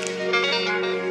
Música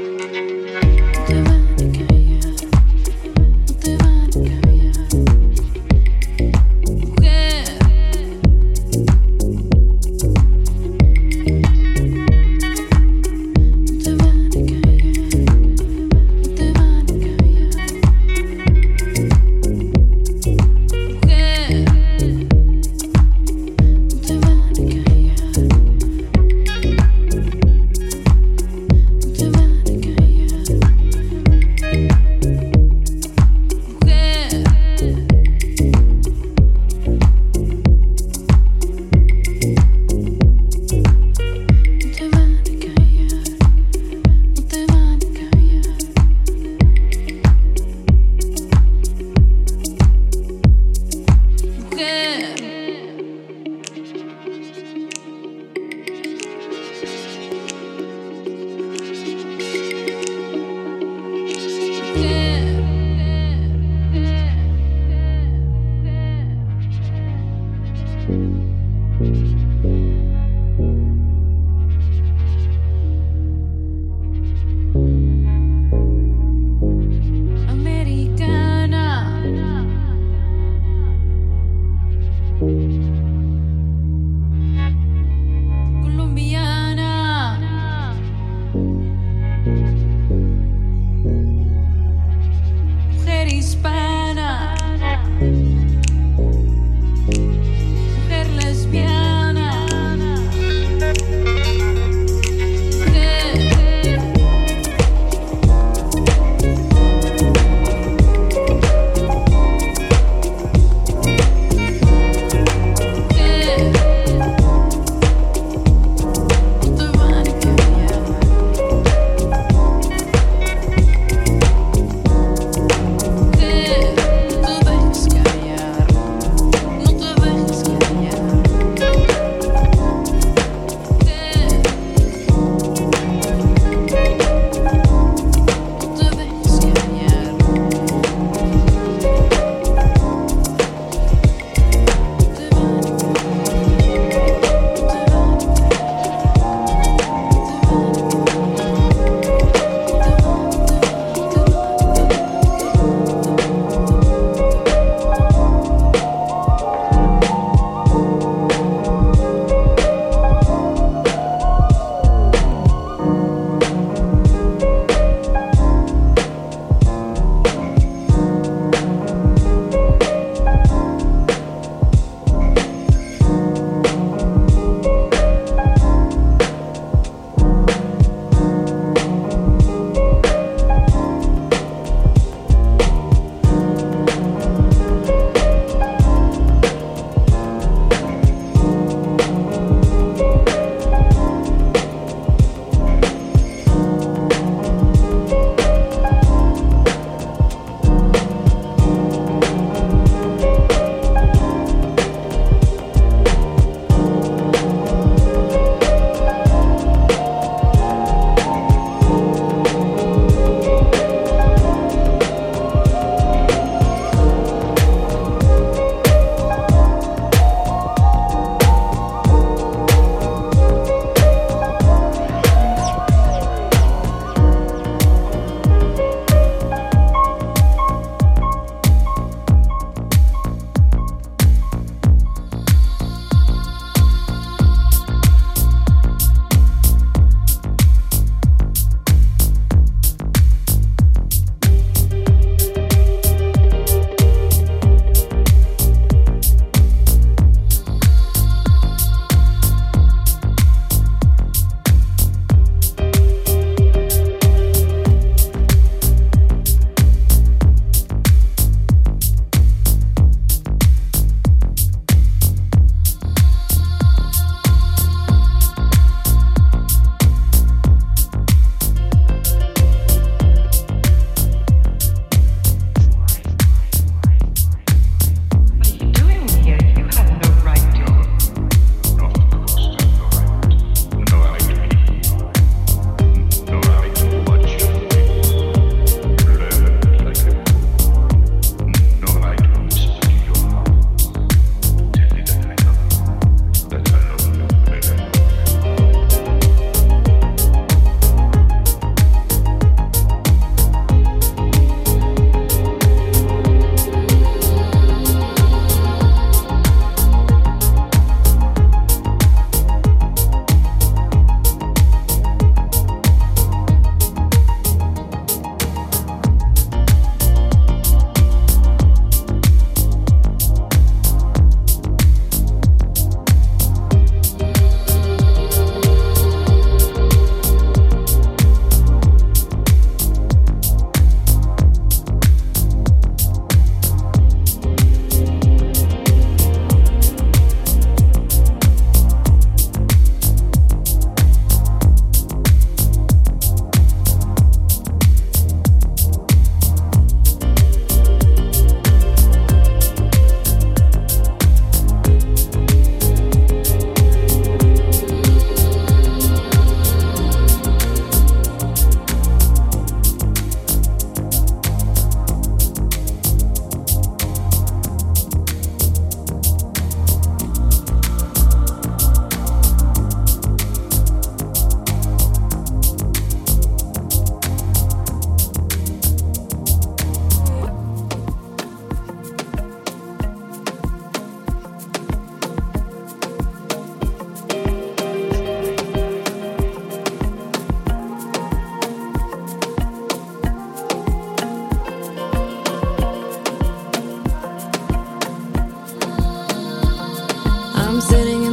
sitting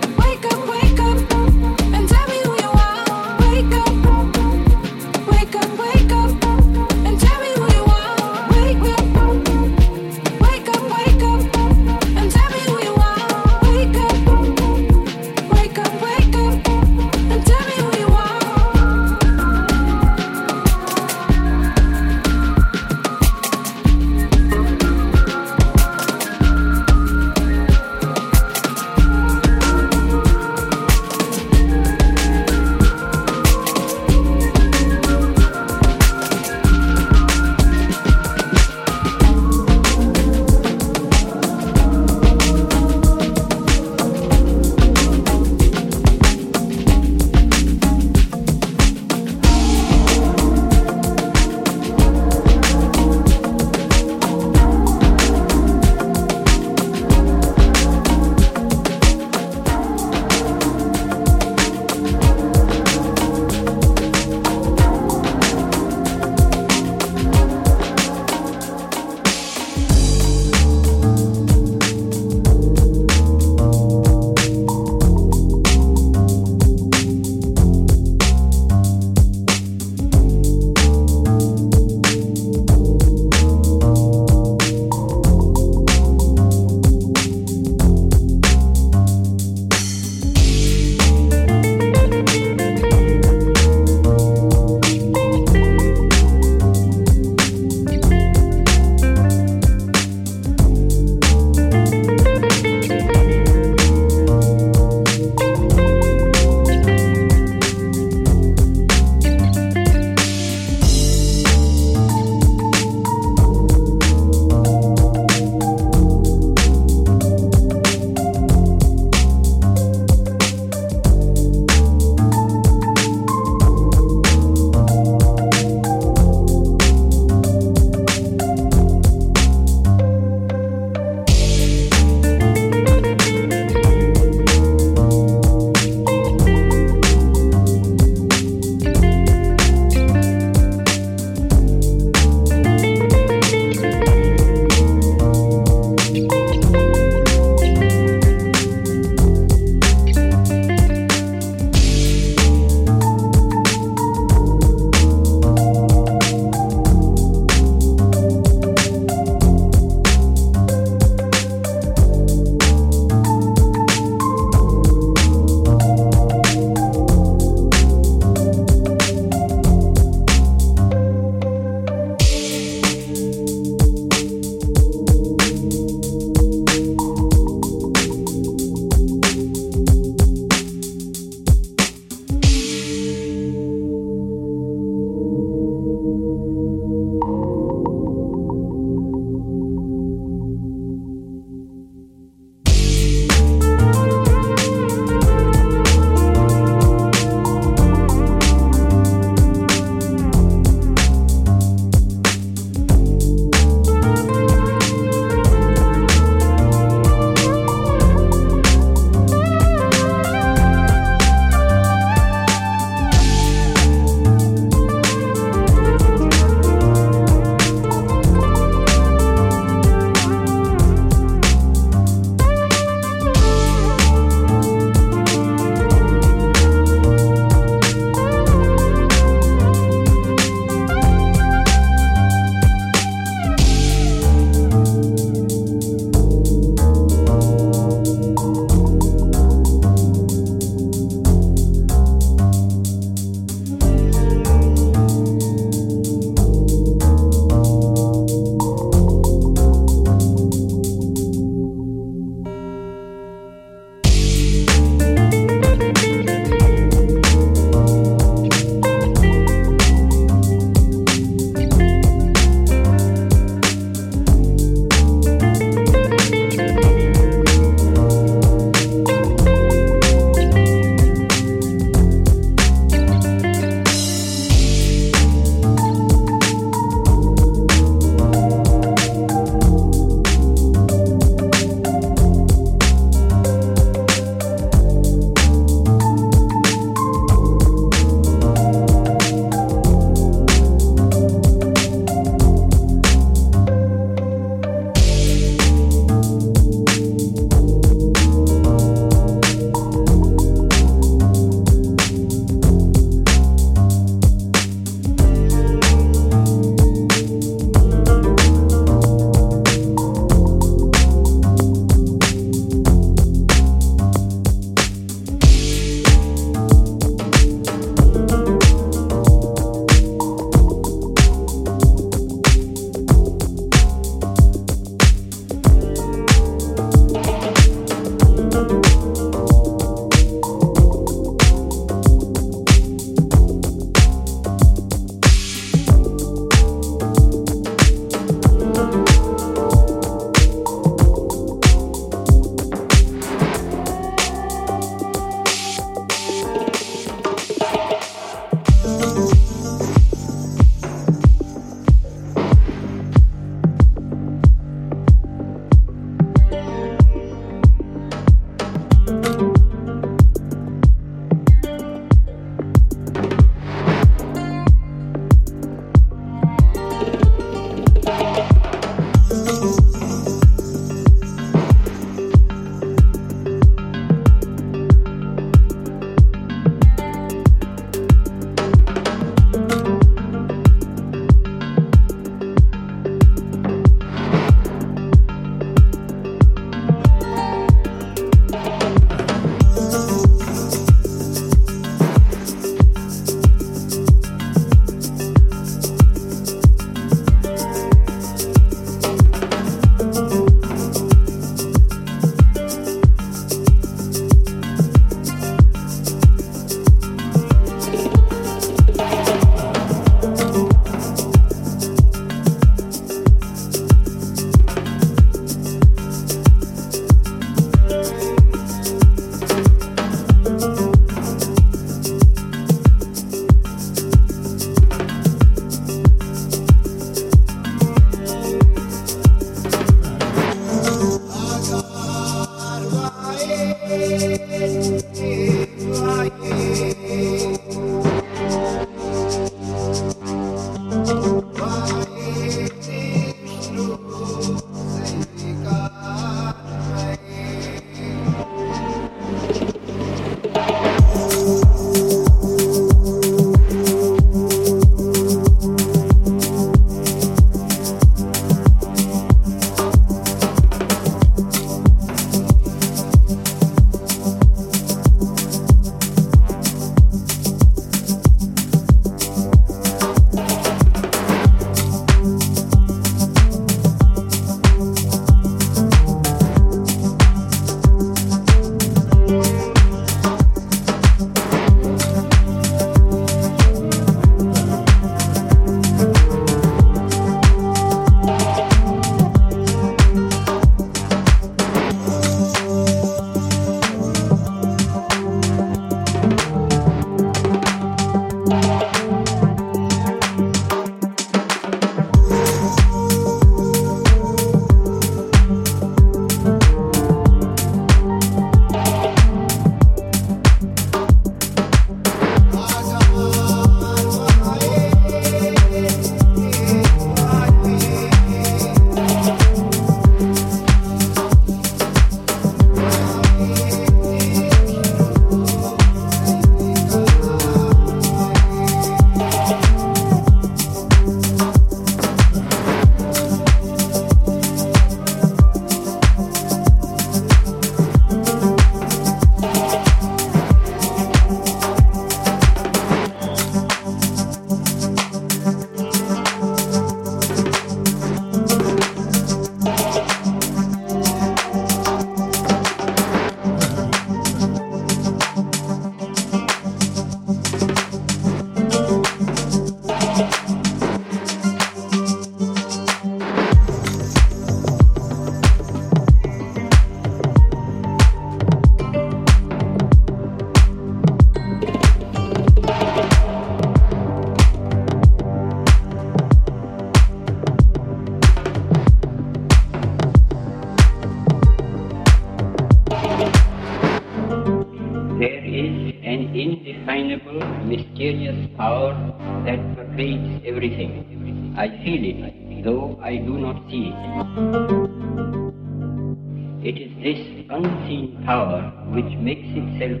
felt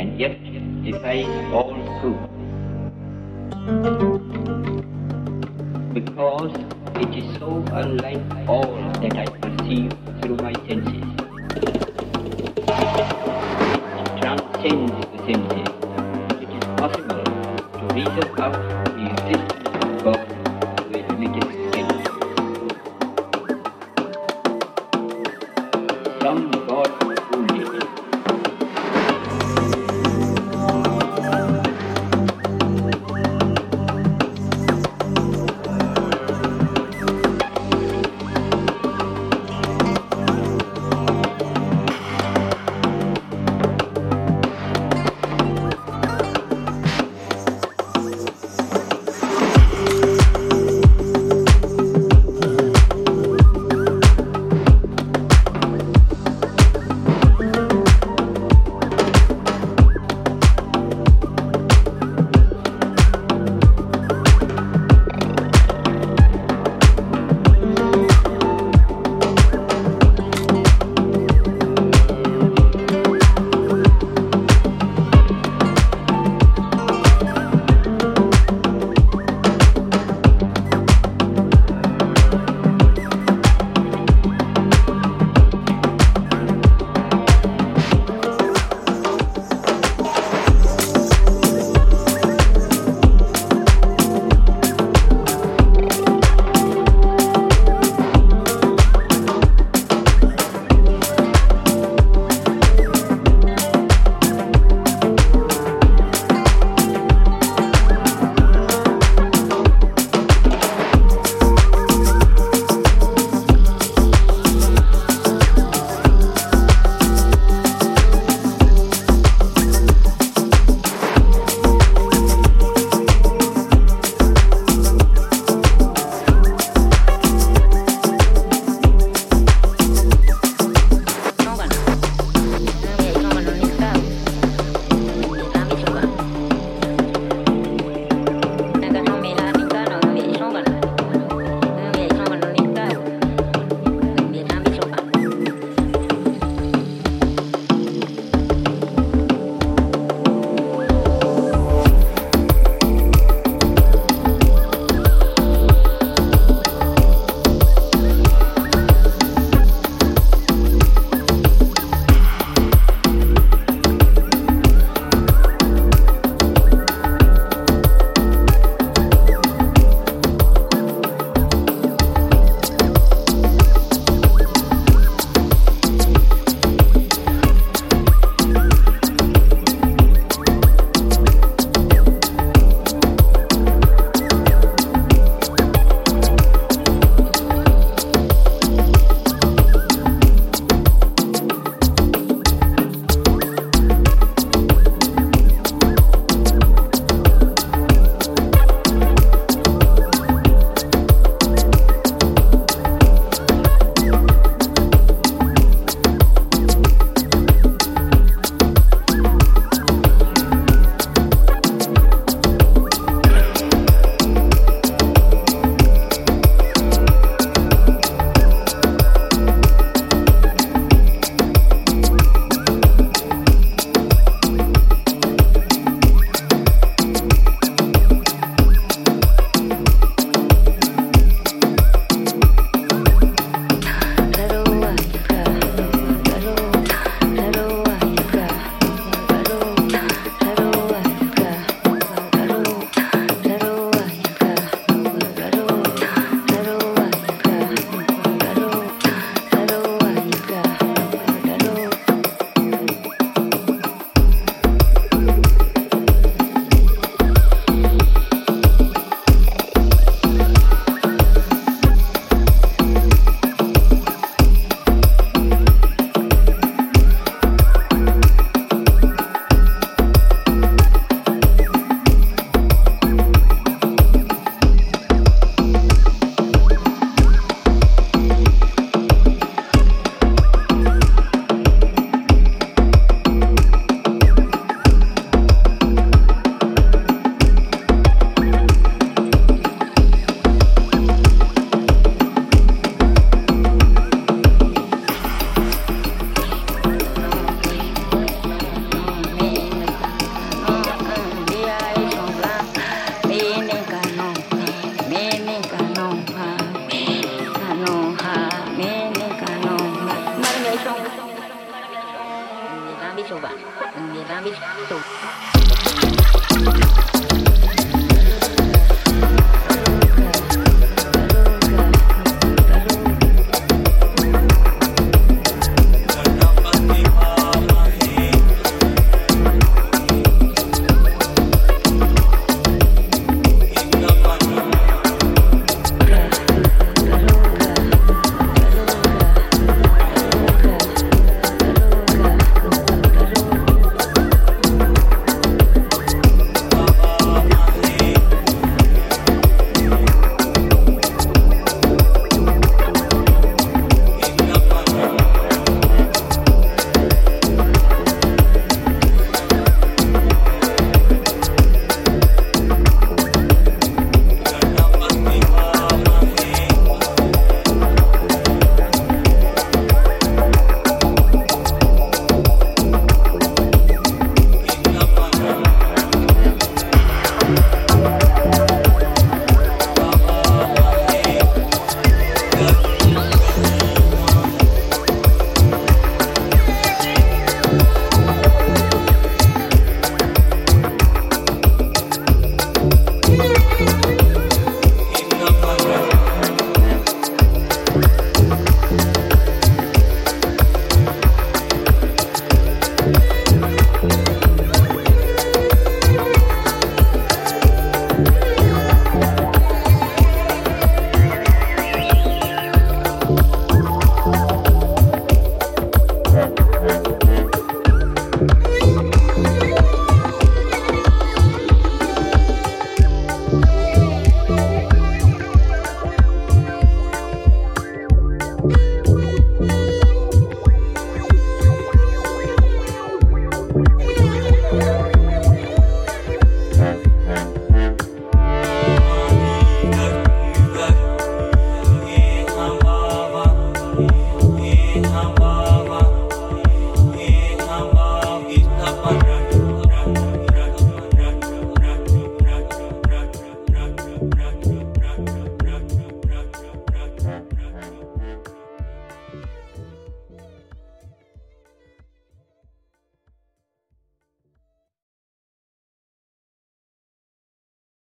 and yet defies all truth. Because it is so unlike all that I perceive through my senses. It transcends the senses. It is possible to reason out the